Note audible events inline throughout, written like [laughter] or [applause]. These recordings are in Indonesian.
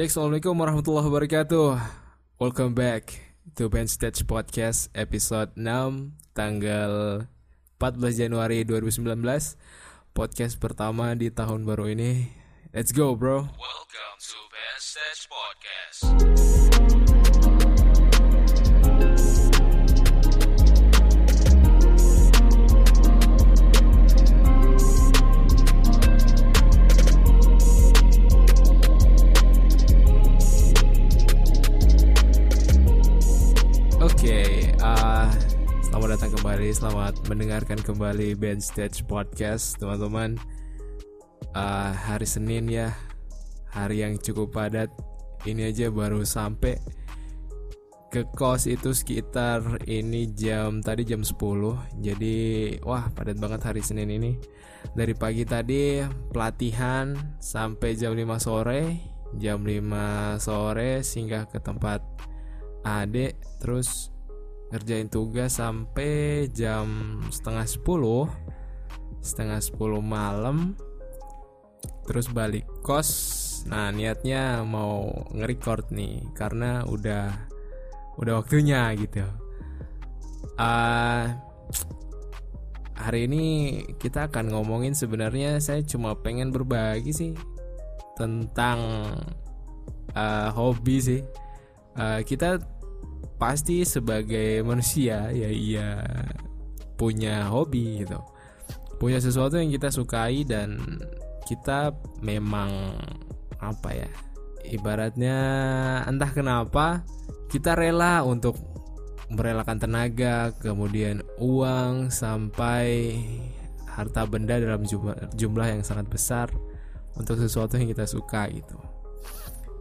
Cek, Assalamualaikum warahmatullahi wabarakatuh. Welcome back to Band Stage Podcast episode 6 Tanggal 14 Januari 2019 Podcast pertama di tahun baru ini. Let's go bro. Welcome to Stage Podcast. Oke, ah, selamat datang kembali, selamat mendengarkan kembali Band Stage Podcast, teman-teman. Ah, hari Senin ya, hari yang cukup padat. Ini aja baru sampai ke kos itu sekitar ini jam tadi jam 10 Jadi wah padat banget hari Senin ini Dari pagi tadi pelatihan sampai jam 5 sore Jam 5 sore singgah ke tempat adek terus ngerjain tugas sampai jam setengah 10 setengah 10 malam. Terus balik kos. Nah niatnya mau nge-record nih karena udah udah waktunya gitu. Ah, hari ini kita akan ngomongin sebenarnya saya cuma pengen berbagi sih tentang ah, hobi sih Uh, kita pasti sebagai manusia ya iya punya hobi gitu. Punya sesuatu yang kita sukai dan kita memang apa ya ibaratnya entah kenapa kita rela untuk merelakan tenaga kemudian uang sampai harta benda dalam jumlah, jumlah yang sangat besar untuk sesuatu yang kita suka gitu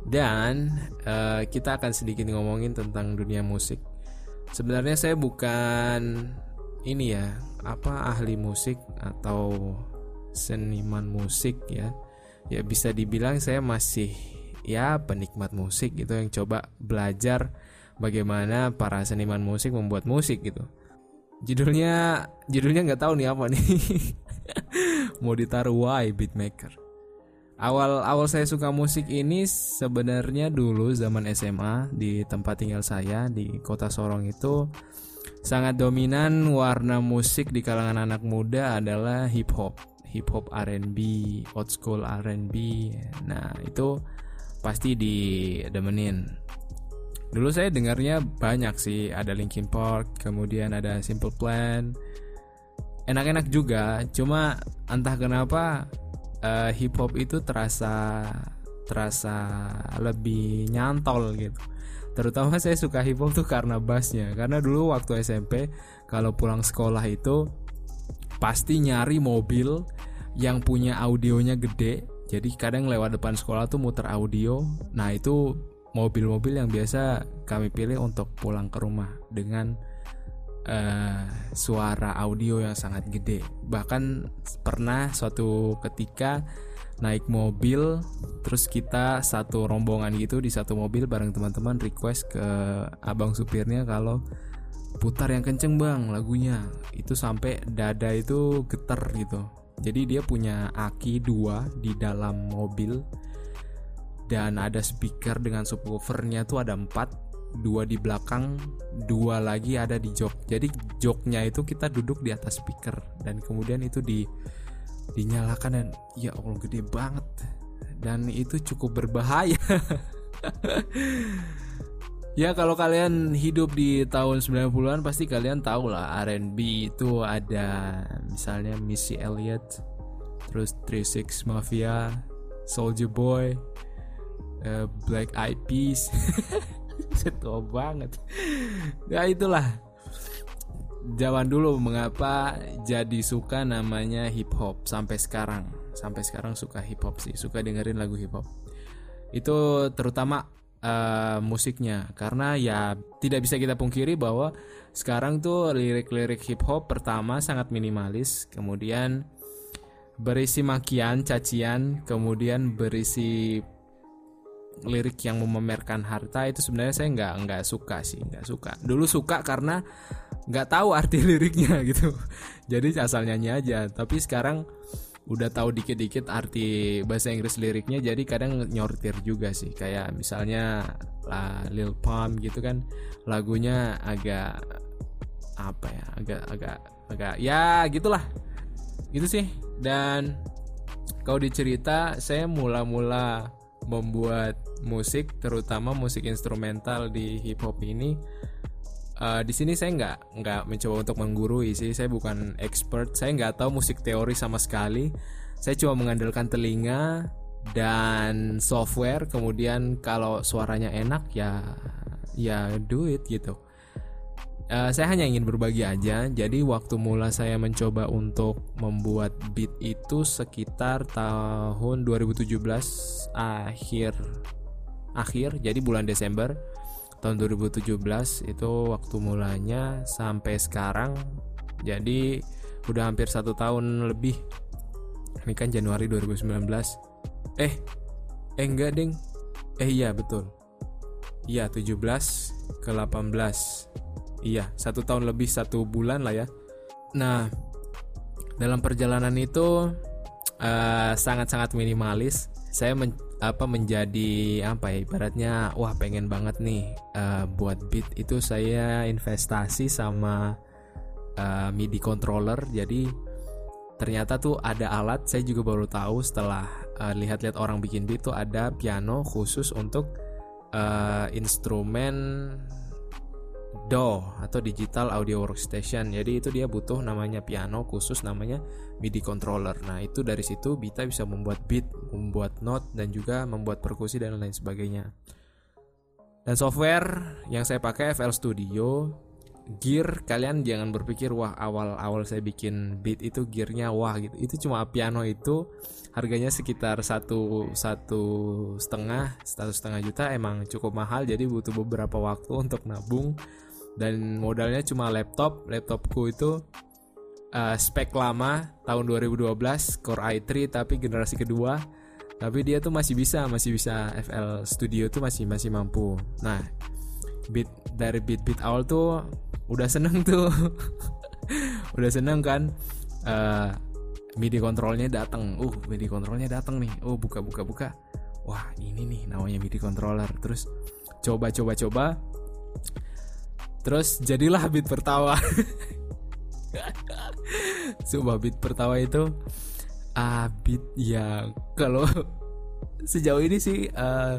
dan eh, kita akan sedikit ngomongin tentang dunia musik. Sebenarnya saya bukan ini ya, apa ahli musik atau seniman musik ya. Ya bisa dibilang saya masih ya penikmat musik gitu yang coba belajar bagaimana para seniman musik membuat musik gitu. Judulnya judulnya nggak tahu nih apa nih. [laughs] Mau ditaruh why beatmaker awal awal saya suka musik ini sebenarnya dulu zaman SMA di tempat tinggal saya di kota Sorong itu sangat dominan warna musik di kalangan anak muda adalah hip hop. Hip hop R&B old school R&B nah itu pasti didemenin. Dulu saya dengarnya banyak sih ada Linkin Park kemudian ada Simple Plan. Enak-enak juga cuma entah kenapa uh, hip hop itu terasa terasa lebih nyantol gitu. Terutama saya suka hip hop tuh karena bassnya. Karena dulu waktu SMP kalau pulang sekolah itu pasti nyari mobil yang punya audionya gede. Jadi kadang lewat depan sekolah tuh muter audio. Nah itu mobil-mobil yang biasa kami pilih untuk pulang ke rumah dengan uh, suara audio yang sangat gede. Bahkan pernah suatu ketika naik mobil, terus kita satu rombongan gitu di satu mobil bareng teman-teman request ke abang supirnya kalau putar yang kenceng bang lagunya itu sampai dada itu getar gitu. Jadi dia punya aki dua di dalam mobil dan ada speaker dengan subwoofernya tuh ada empat dua di belakang, dua lagi ada di jok. Jadi joknya itu kita duduk di atas speaker dan kemudian itu di dinyalakan dan ya Allah gede banget dan itu cukup berbahaya. [laughs] ya kalau kalian hidup di tahun 90-an pasti kalian tahu lah R&B itu ada misalnya Missy Elliott, terus 36 Mafia, Soldier Boy, uh, Black Eyed Peas. [laughs] [laughs] tua banget. Ya itulah. Zaman dulu mengapa jadi suka namanya hip hop sampai sekarang? Sampai sekarang suka hip hop sih suka dengerin lagu hip hop. Itu terutama uh, musiknya. Karena ya tidak bisa kita pungkiri bahwa sekarang tuh lirik-lirik hip hop pertama sangat minimalis. Kemudian berisi makian cacian kemudian berisi lirik yang memamerkan harta itu sebenarnya saya nggak nggak suka sih nggak suka. Dulu suka karena nggak tahu arti [laughs] liriknya gitu. Jadi asal nyanyi aja. Tapi sekarang udah tahu dikit-dikit arti bahasa Inggris liriknya jadi kadang nyortir juga sih. Kayak misalnya lah Lil Pump gitu kan lagunya agak apa ya agak agak agak ya gitulah. Gitu sih. Dan kalau dicerita saya mula-mula membuat musik terutama musik instrumental di hip hop ini. Uh, di sini saya nggak nggak mencoba untuk menggurui sih. Saya bukan expert. Saya nggak tahu musik teori sama sekali. Saya cuma mengandalkan telinga dan software. Kemudian kalau suaranya enak ya ya do it gitu uh, saya hanya ingin berbagi aja. Jadi waktu mula saya mencoba untuk membuat beat itu sekitar tahun 2017 akhir akhir jadi bulan Desember tahun 2017 itu waktu mulanya sampai sekarang. Jadi udah hampir satu tahun lebih. Ini kan Januari 2019 eh eh enggak ding. Eh iya betul. Iya 17 ke 18 iya satu tahun lebih satu bulan lah ya. Nah dalam perjalanan itu sangat-sangat uh, minimalis. Saya men apa menjadi apa ya ibaratnya wah pengen banget nih uh, buat beat. Itu saya investasi sama uh, MIDI controller. Jadi ternyata tuh ada alat. Saya juga baru tahu setelah uh, lihat-lihat orang bikin beat tuh ada piano khusus untuk uh, instrumen DAW atau Digital Audio Workstation. Jadi itu dia butuh namanya piano khusus namanya MIDI controller. Nah, itu dari situ Bita bisa membuat beat, membuat note dan juga membuat perkusi dan lain sebagainya. Dan software yang saya pakai FL Studio, gear kalian jangan berpikir wah awal-awal saya bikin beat itu gearnya wah gitu. Itu cuma piano itu harganya sekitar satu satu setengah satu setengah juta emang cukup mahal jadi butuh beberapa waktu untuk nabung dan modalnya cuma laptop. Laptopku itu uh, spek lama tahun 2012 Core i3 tapi generasi kedua. Tapi dia tuh masih bisa masih bisa FL Studio tuh masih masih mampu. Nah beat dari beat beat awal tuh udah seneng [laughs] tuh. Udah seneng kan? Uh, MIDI kontrolnya datang uh MIDI kontrolnya datang nih. Oh buka buka buka. Wah ini nih namanya MIDI controller. Terus coba coba coba Terus jadilah beat pertama. [laughs] Sumpah beat pertama itu uh, beat yang kalau [laughs] sejauh ini sih uh,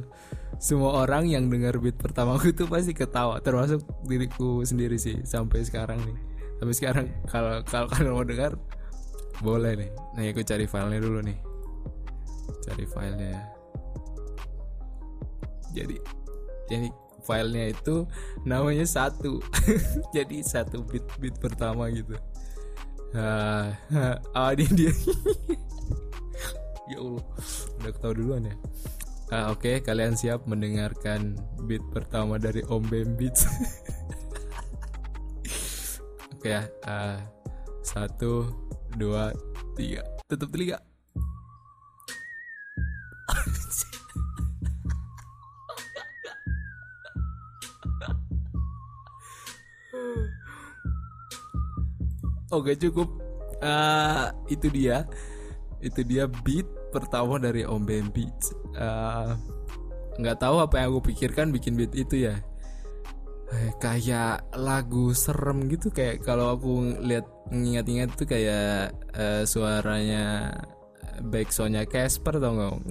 semua orang yang dengar beat pertama itu pasti ketawa termasuk diriku sendiri sih sampai sekarang nih. Sampai sekarang kalau kalau kalian mau dengar boleh nih. Nih aku cari filenya dulu nih. Cari filenya. Jadi jadi filenya itu namanya satu. [laughs] Jadi satu bit bit pertama gitu. Ah [laughs] uh, dia dia. [laughs] Ya allah udah ketahui duluan ya? Uh, oke okay, kalian siap mendengarkan beat pertama dari Om Bem oke okay, ya uh, satu dua tiga. Tutup telinga Oke cukup. Uh, itu dia. Itu dia beat pertama dari Om Beats uh, nggak tahu apa yang aku pikirkan bikin beat itu ya. Eh, kayak lagu serem gitu kayak kalau aku lihat ngingat-ingat tuh kayak uh, suaranya backsoundnya Casper tau nggak? [laughs]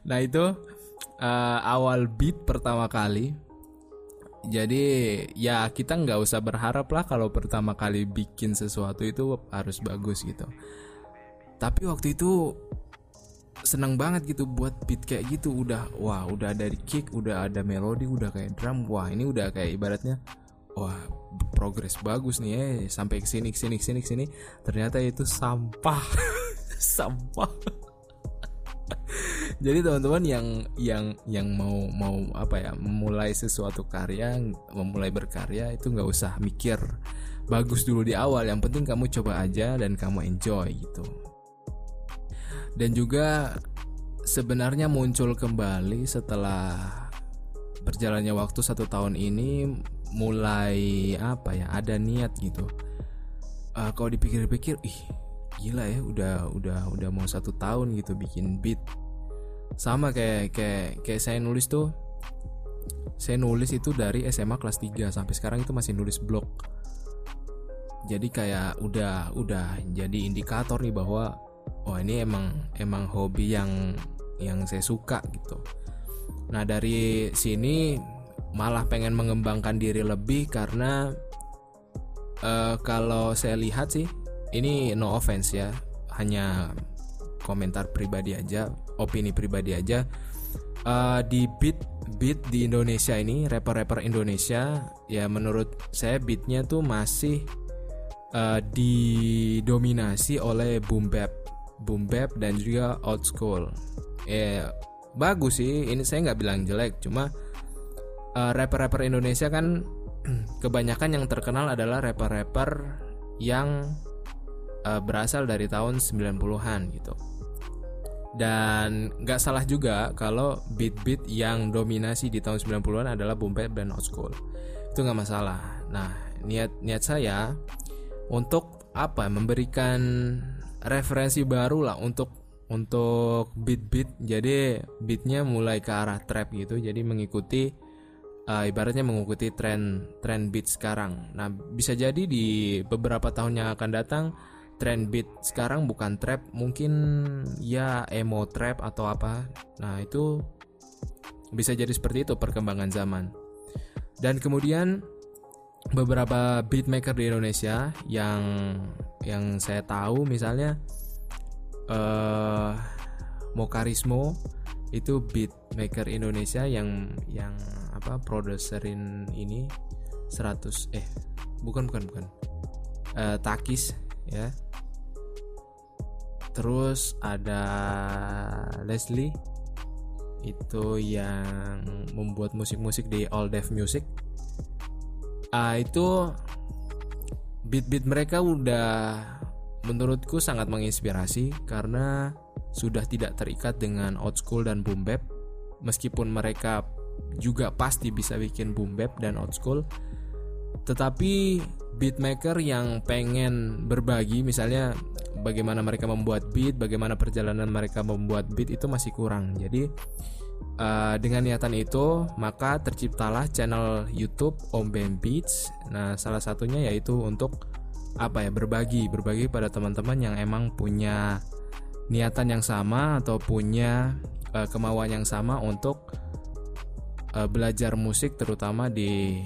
Nah itu uh, awal beat pertama kali jadi ya kita nggak usah berharap lah kalau pertama kali bikin sesuatu itu harus bagus gitu. Tapi waktu itu seneng banget gitu buat beat kayak gitu. Udah wah udah dari kick udah ada melodi udah kayak drum. Wah ini udah kayak ibaratnya wah progres bagus nih eh sampai ke sini ke sini ke sini ke sini ternyata itu sampah. [laughs] Sampah [laughs] jadi teman-teman yang yang yang mau mau apa ya memulai sesuatu karya memulai berkarya itu nggak usah mikir bagus dulu di awal yang penting kamu coba aja dan kamu enjoy gitu. Dan juga sebenarnya muncul kembali setelah berjalannya waktu satu tahun ini mulai apa ya ada niat gitu. Uh, kalau dipikir-pikir ih gila ya udah udah udah mau satu tahun gitu bikin beat. Sama kayak kayak kayak saya nulis tuh saya nulis itu dari SMA kelas 3 sampai sekarang itu masih nulis blog. Jadi kayak udah udah jadi indikator nih bahwa oh ini emang emang hobi yang yang saya suka gitu. Nah dari sini malah pengen mengembangkan diri lebih karena uh, kalau saya lihat sih ini no offense ya. Hanya komentar pribadi aja opini pribadi aja. Uh, di beat beat di Indonesia ini rapper-rapper Indonesia ya menurut saya beatnya tuh masih uh, didominasi oleh boom bap boom bap dan juga old school. Ya bagus sih. Ini saya nggak bilang jelek cuma uh, rapper-rapper Indonesia kan [clears throat] kebanyakan yang terkenal adalah rapper-rapper yang uh, berasal dari tahun 90-an gitu. Dan nggak salah juga kalau beat-beat yang dominasi di tahun 90-an adalah boom bap dan old school. Itu nggak masalah. Nah, niat niat saya untuk apa? Memberikan referensi baru lah untuk untuk beat-beat. Jadi beatnya mulai ke arah trap gitu. Jadi mengikuti uh, ibaratnya mengikuti tren tren beat sekarang. Nah, bisa jadi di beberapa tahun yang akan datang tren beat sekarang bukan trap, mungkin ya emo trap atau apa. Nah, itu bisa jadi seperti itu perkembangan zaman. Dan kemudian beberapa beatmaker di Indonesia yang yang saya tahu misalnya uh, Mokarismo itu beatmaker Indonesia yang yang apa produserin ini 100 eh bukan bukan bukan uh, Takis ya. Terus ada Leslie itu yang membuat musik-musik di All Deaf Music. Uh, itu beat-beat mereka udah menurutku sangat menginspirasi karena sudah tidak terikat dengan old school dan boom bap. Meskipun mereka juga pasti bisa bikin boom bap dan old school tetapi beatmaker yang pengen berbagi misalnya bagaimana mereka membuat beat bagaimana perjalanan mereka membuat beat itu masih kurang. Jadi uh, dengan niatan itu maka terciptalah channel YouTube Om Bam Beats. Nah salah satunya yaitu untuk apa ya berbagi berbagi pada teman-teman yang emang punya niatan yang sama atau punya uh, kemauan yang sama untuk uh, belajar musik terutama di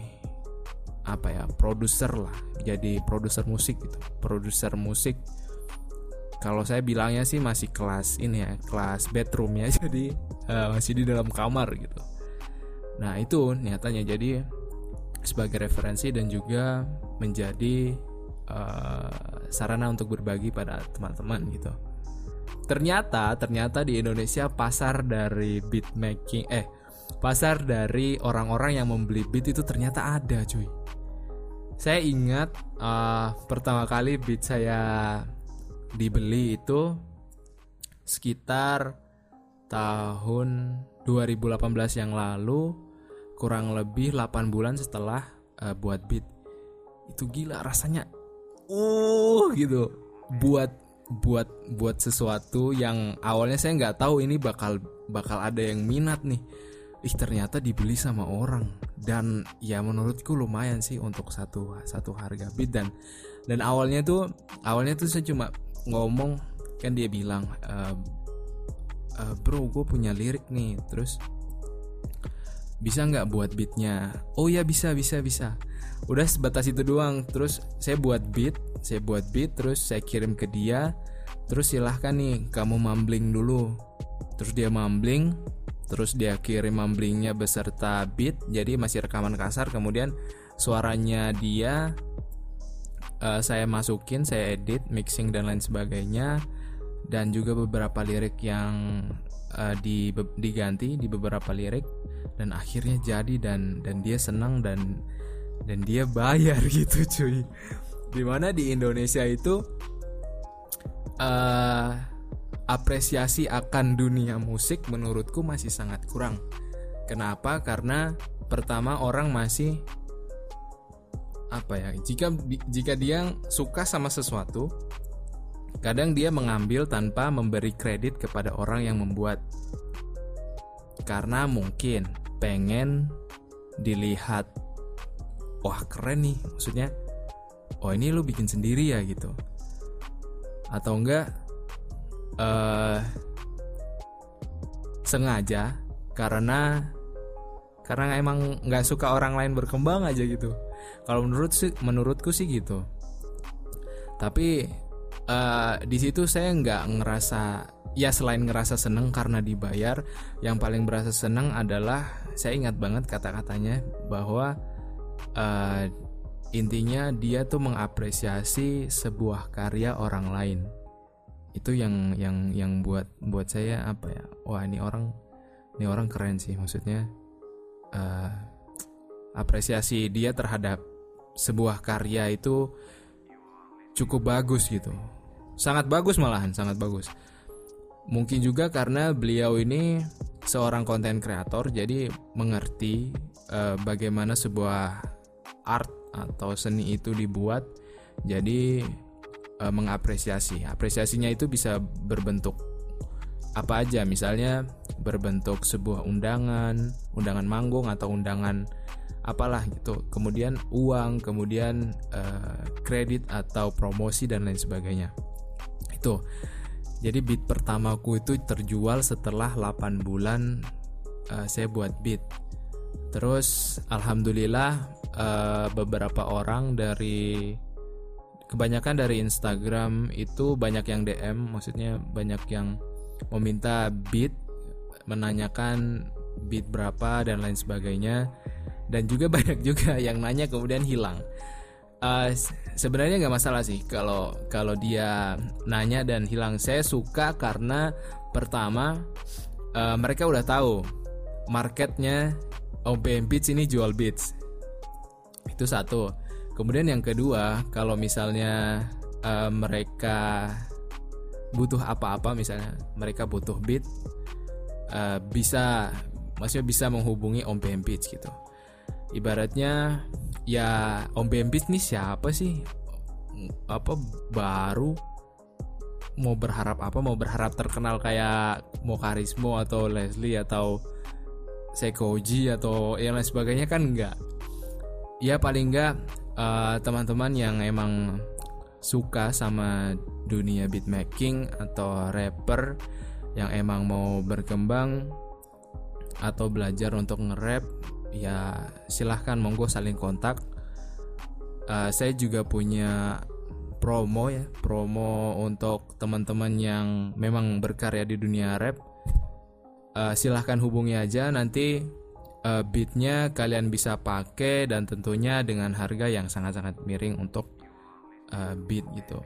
apa ya produser lah jadi produser musik gitu. Produser musik kalau saya bilangnya sih masih kelas ini ya kelas bedroom ya [laughs] jadi uh, masih di dalam kamar gitu. Nah itu niatannya jadi sebagai referensi dan juga menjadi uh, sarana untuk berbagi pada teman-teman gitu. Ternyata ternyata di Indonesia pasar dari beat making eh pasar dari orang-orang yang membeli beat itu ternyata ada cuy saya ingat uh, pertama kali beat saya dibeli itu sekitar tahun 2018 yang lalu kurang lebih 8 bulan setelah uh, buat beat itu gila rasanya uh gitu. Buat buat buat sesuatu yang awalnya saya nggak tahu ini bakal bakal ada yang minat nih ih ternyata dibeli sama orang. Dan ya menurutku lumayan sih untuk satu satu harga bid. Dan dan awalnya tuh awalnya tuh saya cuma ngomong kan dia bilang e, e, bro gue punya lirik nih terus bisa nggak buat beatnya oh ya bisa bisa bisa. Udah sebatas itu doang. Terus saya buat beat saya buat beat terus saya kirim ke dia. Terus silahkan nih kamu mambling dulu. Terus dia mambling terus dia kirim mamblingnya beserta beat jadi masih rekaman kasar. Kemudian suaranya dia uh, saya masukin saya edit mixing dan lain sebagainya. Dan juga beberapa lirik yang uh, di, diganti di beberapa lirik. Dan akhirnya jadi dan dan dia senang dan dan dia bayar [laughs] gitu cuy. Di mana di Indonesia itu uh, apresiasi akan dunia musik menurutku masih sangat kurang. Kenapa? Karena pertama orang masih apa ya jika jika dia suka sama sesuatu kadang dia mengambil tanpa memberi kredit kepada orang yang membuat karena mungkin pengen dilihat wah keren nih maksudnya oh ini lu bikin sendiri ya gitu atau enggak eh sengaja karena karena emang nggak suka orang lain berkembang aja gitu. Kalau menurut sih menurutku sih gitu. Tapi eh, di situ saya nggak ngerasa ya selain ngerasa seneng karena dibayar yang paling berasa seneng adalah saya ingat banget kata-katanya bahwa eh, intinya dia tuh mengapresiasi sebuah karya orang lain itu yang yang yang buat buat saya apa ya wah ini orang ini orang keren sih. Maksudnya eh, apresiasi dia terhadap sebuah karya itu cukup bagus gitu. Sangat bagus malahan sangat bagus. Mungkin juga karena beliau ini seorang konten kreator jadi mengerti eh, bagaimana sebuah art atau seni itu dibuat. Jadi eh, mengapresiasi. Apresiasinya itu bisa berbentuk apa aja. Misalnya berbentuk sebuah undangan undangan manggung atau undangan apalah gitu. Kemudian uang kemudian eh, kredit atau promosi dan lain sebagainya. Itu. Jadi beat pertamaku itu terjual setelah 8 bulan eh, saya buat beat terus alhamdulillah eh, beberapa orang dari kebanyakan dari Instagram itu banyak yang DM maksudnya banyak yang meminta beat menanyakan beat berapa dan lain sebagainya. Dan juga [laughs] banyak juga yang nanya kemudian hilang. Uh, sebenarnya nggak masalah sih kalau kalau dia nanya dan hilang. Saya suka karena pertama uh, mereka udah tahu marketnya OPM Beats ini jual beats itu satu kemudian yang kedua kalau misalnya uh, mereka butuh apa-apa misalnya mereka butuh beat uh, bisa maksudnya bisa menghubungi Om Beats gitu. Ibaratnya ya Om Beats nih siapa sih? Apa baru mau berharap apa? Mau berharap terkenal kayak Mokarismo atau Leslie atau Sekoji atau yang lain sebagainya kan enggak ya paling enggak uh, teman-teman yang emang suka sama dunia beatmaking atau rapper yang emang mau berkembang atau belajar untuk nge-rap ya silahkan monggo saling kontak. Uh, saya juga punya promo ya promo untuk teman-teman yang memang berkarya di dunia rap. Uh, silahkan hubungi aja nanti uh, beatnya kalian bisa pakai dan tentunya dengan harga yang sangat-sangat miring untuk uh, beat gitu.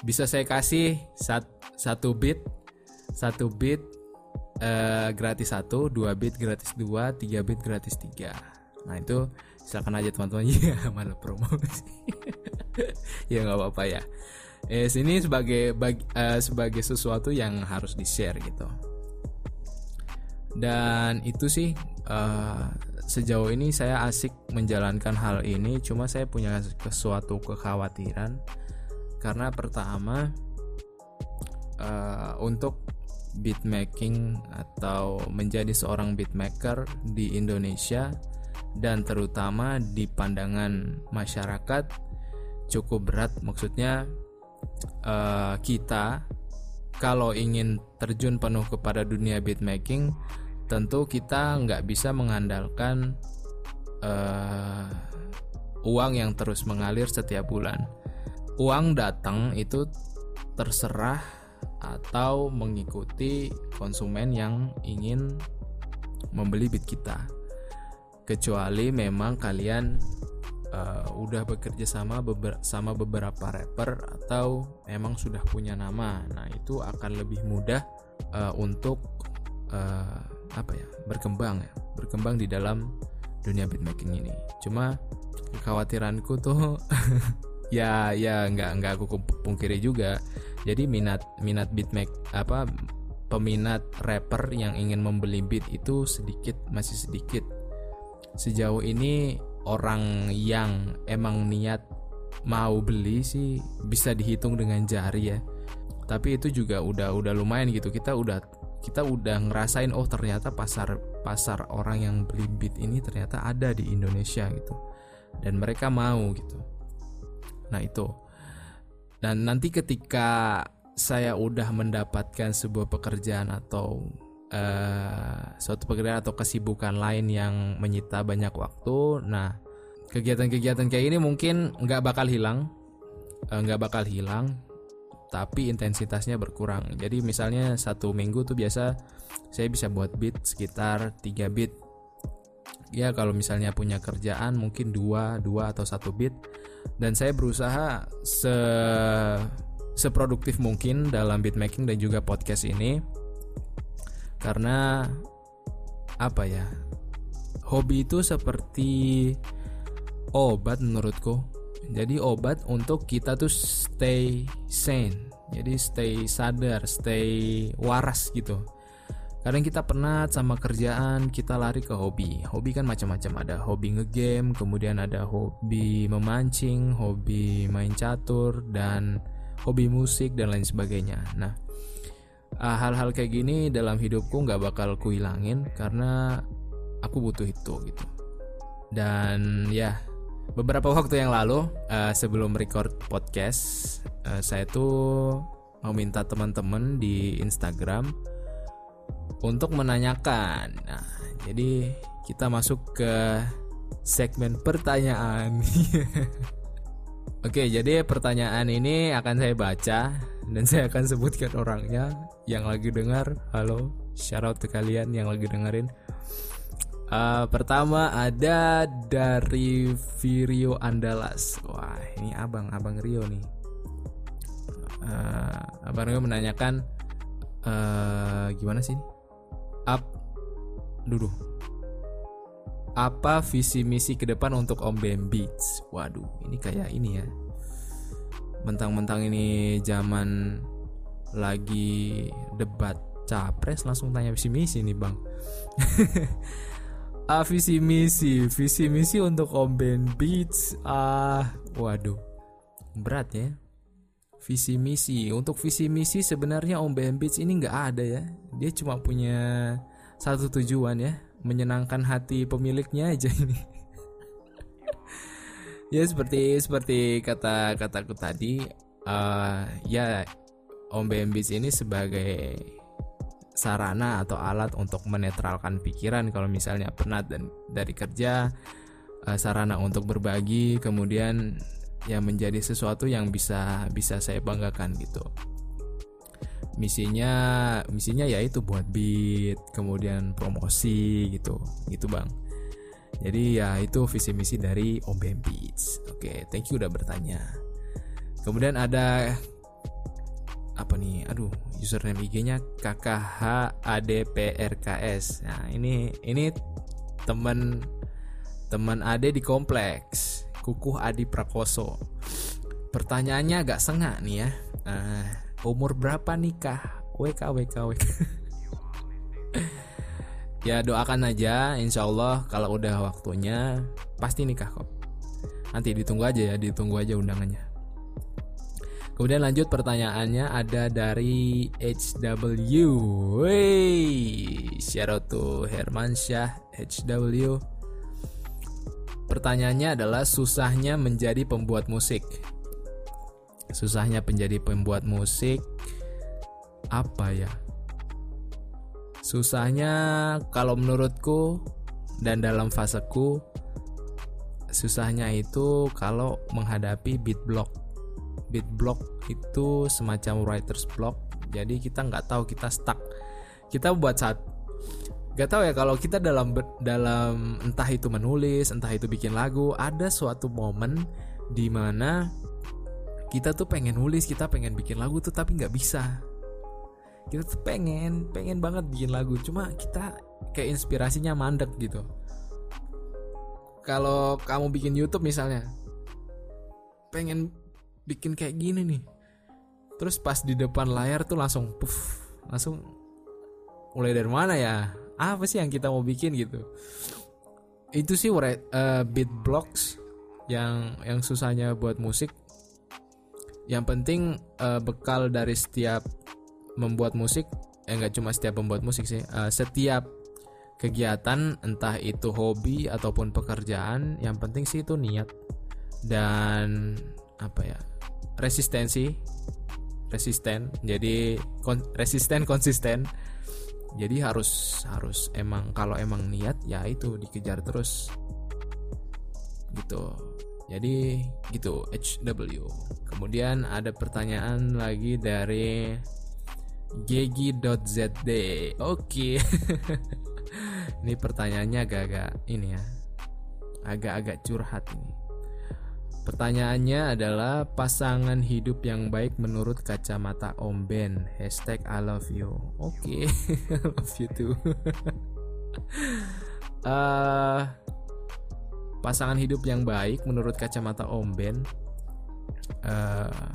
Bisa saya kasih sat, satu beat satu beat uh, gratis satu dua beat gratis dua tiga beat gratis tiga. Nah itu silakan aja teman-teman. [laughs] Ya mana promosi. [laughs] Ya nggak apa-apa ya. Eh sini sebagai bagi, uh, sebagai sesuatu yang harus di share gitu dan itu sih uh, sejauh ini saya asik menjalankan hal ini. Cuma saya punya sesuatu kekhawatiran. Karena pertama uh, untuk beatmaking atau menjadi seorang beatmaker di Indonesia dan terutama di pandangan masyarakat cukup berat. Maksudnya uh, kita kalau ingin terjun penuh kepada dunia beatmaking tentu kita nggak bisa mengandalkan uh, uang yang terus mengalir setiap bulan uang datang itu terserah atau mengikuti konsumen yang ingin membeli beat kita. Kecuali memang kalian uh, udah bekerja sama beber sama beberapa rapper atau memang sudah punya nama. Nah, itu akan lebih mudah uh, untuk uh, apa ya? berkembang ya, berkembang di dalam dunia beatmaking ini. Cuma kekhawatiranku tuh [laughs] ya ya nggak nggak aku pungkiri juga jadi minat minat beatmake apa peminat rapper yang ingin membeli beat itu sedikit masih sedikit sejauh ini orang yang emang niat mau beli sih bisa dihitung dengan jari ya tapi itu juga udah udah lumayan gitu kita udah kita udah ngerasain oh ternyata pasar pasar orang yang beli beat ini ternyata ada di Indonesia gitu. Dan mereka mau gitu. Nah itu. Dan nanti ketika saya udah mendapatkan sebuah pekerjaan atau uh, suatu pekerjaan atau kesibukan lain yang menyita banyak waktu nah kegiatan-kegiatan kayak ini mungkin nggak bakal hilang eh, nggak uh, bakal hilang tapi intensitasnya berkurang. Jadi misalnya satu minggu tuh biasa saya bisa buat beat sekitar 3 beat. Ya kalau misalnya punya kerjaan mungkin dua dua atau satu beat dan saya berusaha se seproduktif mungkin dalam beat making dan juga podcast ini karena apa ya hobi itu seperti obat menurutku jadi obat untuk kita tuh stay sane. Jadi stay sadar, stay waras gitu. Kadang kita penat sama kerjaan, kita lari ke hobi. Hobi kan macam-macam, ada hobi ngegame, kemudian ada hobi memancing, hobi main catur dan hobi musik dan lain sebagainya. Nah, ah, hal-hal kayak gini dalam hidupku nggak bakal kuhilangin karena aku butuh itu gitu. Dan ya, beberapa waktu yang lalu uh, sebelum record podcast uh, saya tuh mau minta teman-teman di Instagram untuk menanyakan. Nah, jadi kita masuk ke segmen pertanyaan. [laughs] Oke, jadi pertanyaan ini akan saya baca dan saya akan sebutkan orangnya yang lagi dengar. Halo, shout out ke kalian yang lagi dengerin. Uh, pertama ada dari Virio Andalas. Wah, ini abang, abang Rio nih. Uh, abang Rio menanyakan uh, gimana sih? Up, dulu. Apa visi misi ke depan untuk Om Bam Beats? Waduh, ini kayak ini ya. Mentang-mentang ini zaman lagi debat capres langsung tanya visi misi nih bang. [laughs] uh, visi misi. Visi misi untuk Om Ben Beats. Ah uh, waduh. Berat ya. Visi misi. Untuk visi misi sebenarnya Om Ben Beats ini nggak ada ya. Dia cuma punya satu tujuan ya. Menyenangkan hati pemiliknya aja [laughs] ini. Ya seperti seperti kata kataku tadi uh, ya Om Ben Beats ini sebagai sarana atau alat untuk menetralkan pikiran kalau misalnya penat dan dari kerja uh, sarana untuk berbagi kemudian yang menjadi sesuatu yang bisa bisa saya banggakan gitu. Misinya misinya yaitu buat beat kemudian promosi gitu gitu bang. Jadi ya itu visi misi dari Om Beats. Oke thank you udah bertanya. Kemudian ada apa nih? Aduh username IG-nya KKHADPRKS nah ini ini teman teman Ade di kompleks Kukuh Adi Prakoso. Pertanyaannya agak sengak nih ya. Uh, umur berapa nikah WK WK WK [laughs] ya doakan aja insya Allah kalau udah waktunya pasti nikah kok. Nanti ditunggu aja ya ditunggu aja undangannya Kemudian lanjut pertanyaannya ada dari HW. Wey, shout out to Herman Syah HW. Pertanyaannya adalah susahnya menjadi pembuat musik. Susahnya menjadi pembuat musik apa ya? Susahnya kalau menurutku dan dalam faseku susahnya itu kalau menghadapi beat block beat block itu semacam writer's block. Jadi kita nggak tahu kita stuck. Kita buat saat nggak tahu ya kalau kita dalam dalam entah itu menulis entah itu bikin lagu ada suatu momen di mana kita tuh pengen nulis kita pengen bikin lagu tuh tapi nggak bisa. Kita tuh pengen pengen banget bikin lagu cuma kita kayak inspirasinya mandek gitu. Kalau kamu bikin YouTube misalnya pengen bikin kayak gini nih. Terus pas di depan layar tuh langsung puff langsung mulai dari mana ya? Apa sih yang kita mau bikin gitu? Itu sih uh, beat blocks yang yang susahnya buat musik. Yang penting uh, bekal dari setiap membuat musik eh nggak cuma setiap membuat musik sih uh, setiap kegiatan entah itu hobi ataupun pekerjaan yang penting sih itu niat dan apa ya resistensi resisten jadi kon, resisten konsisten. Jadi harus harus emang kalau emang niat ya itu dikejar terus. Gitu. Jadi gitu HW kemudian ada pertanyaan lagi dari gegi.zd oke. [laughs] Ini pertanyaannya agak-agak ini ya. Agak-agak curhat ini Pertanyaannya adalah pasangan hidup yang baik menurut kacamata Om Ben. Hashtag I love you. Oke, [laughs] okay. Love you too. uh, [laughs] pasangan hidup yang baik menurut kacamata Om Ben uh,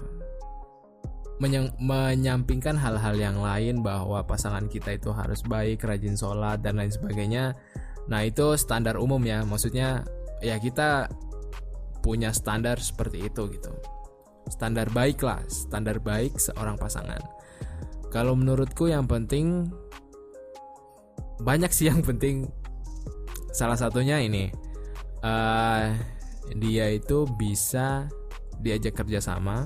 menyampingkan hal-hal yang lain bahwa pasangan kita itu harus baik, rajin sholat dan lain sebagainya. Nah itu standar umum ya, maksudnya ya kita punya standar seperti itu gitu. Standar baik lah standar baik seorang pasangan. Kalau menurutku yang penting banyak sih yang penting. Salah satunya ini uh, dia itu bisa diajak kerjasama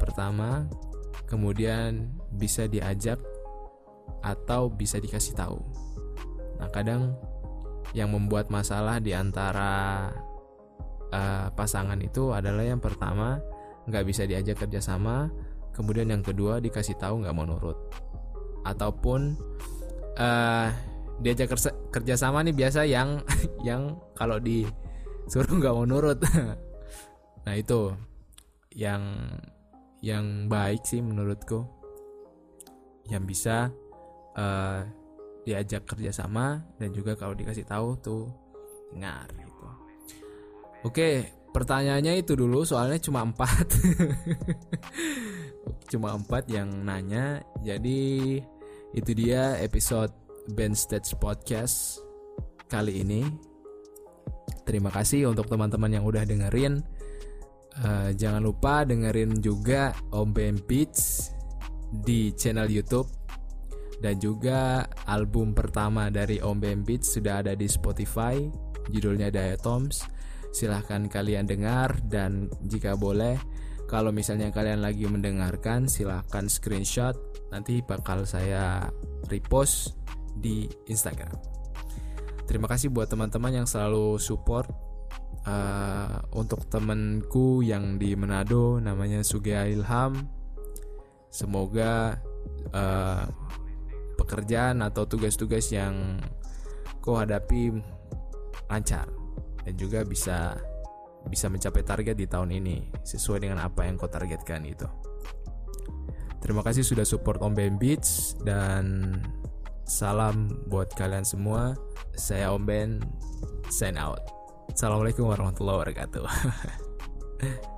pertama kemudian bisa diajak atau bisa dikasih tahu. Nah kadang yang membuat masalah di antara uh, pasangan itu adalah yang pertama nggak bisa diajak kerjasama, kemudian yang kedua dikasih tahu nggak mau nurut, ataupun uh, diajak kerja kerjasama nih biasa yang [laughs] yang kalau disuruh nggak mau nurut. [laughs] nah itu yang yang baik sih menurutku. Yang bisa uh, diajak kerjasama dan juga kalau dikasih tahu tuh dengar Oke, pertanyaannya itu dulu soalnya cuma empat. [laughs] cuma empat yang nanya. Jadi itu dia episode Ben Stage Podcast kali ini. Terima kasih untuk teman-teman yang udah dengerin. Uh, jangan lupa dengerin juga Om Ben Beats di channel YouTube dan juga album pertama dari Om Ben Beats sudah ada di Spotify judulnya Diatoms silahkan kalian dengar dan jika boleh kalau misalnya kalian lagi mendengarkan silahkan screenshot. Nanti bakal saya repost di Instagram. Terima kasih buat teman-teman yang selalu support uh, untuk temanku yang di Manado namanya Sugea Ilham semoga uh, pekerjaan atau tugas-tugas yang kau hadapi lancar dan juga bisa bisa mencapai target di tahun ini sesuai dengan apa yang kau targetkan itu. Terima kasih sudah support Om Ben Beats dan salam buat kalian semua. Saya Om Ben, sign out. Assalamualaikum warahmatullahi wabarakatuh. [laughs]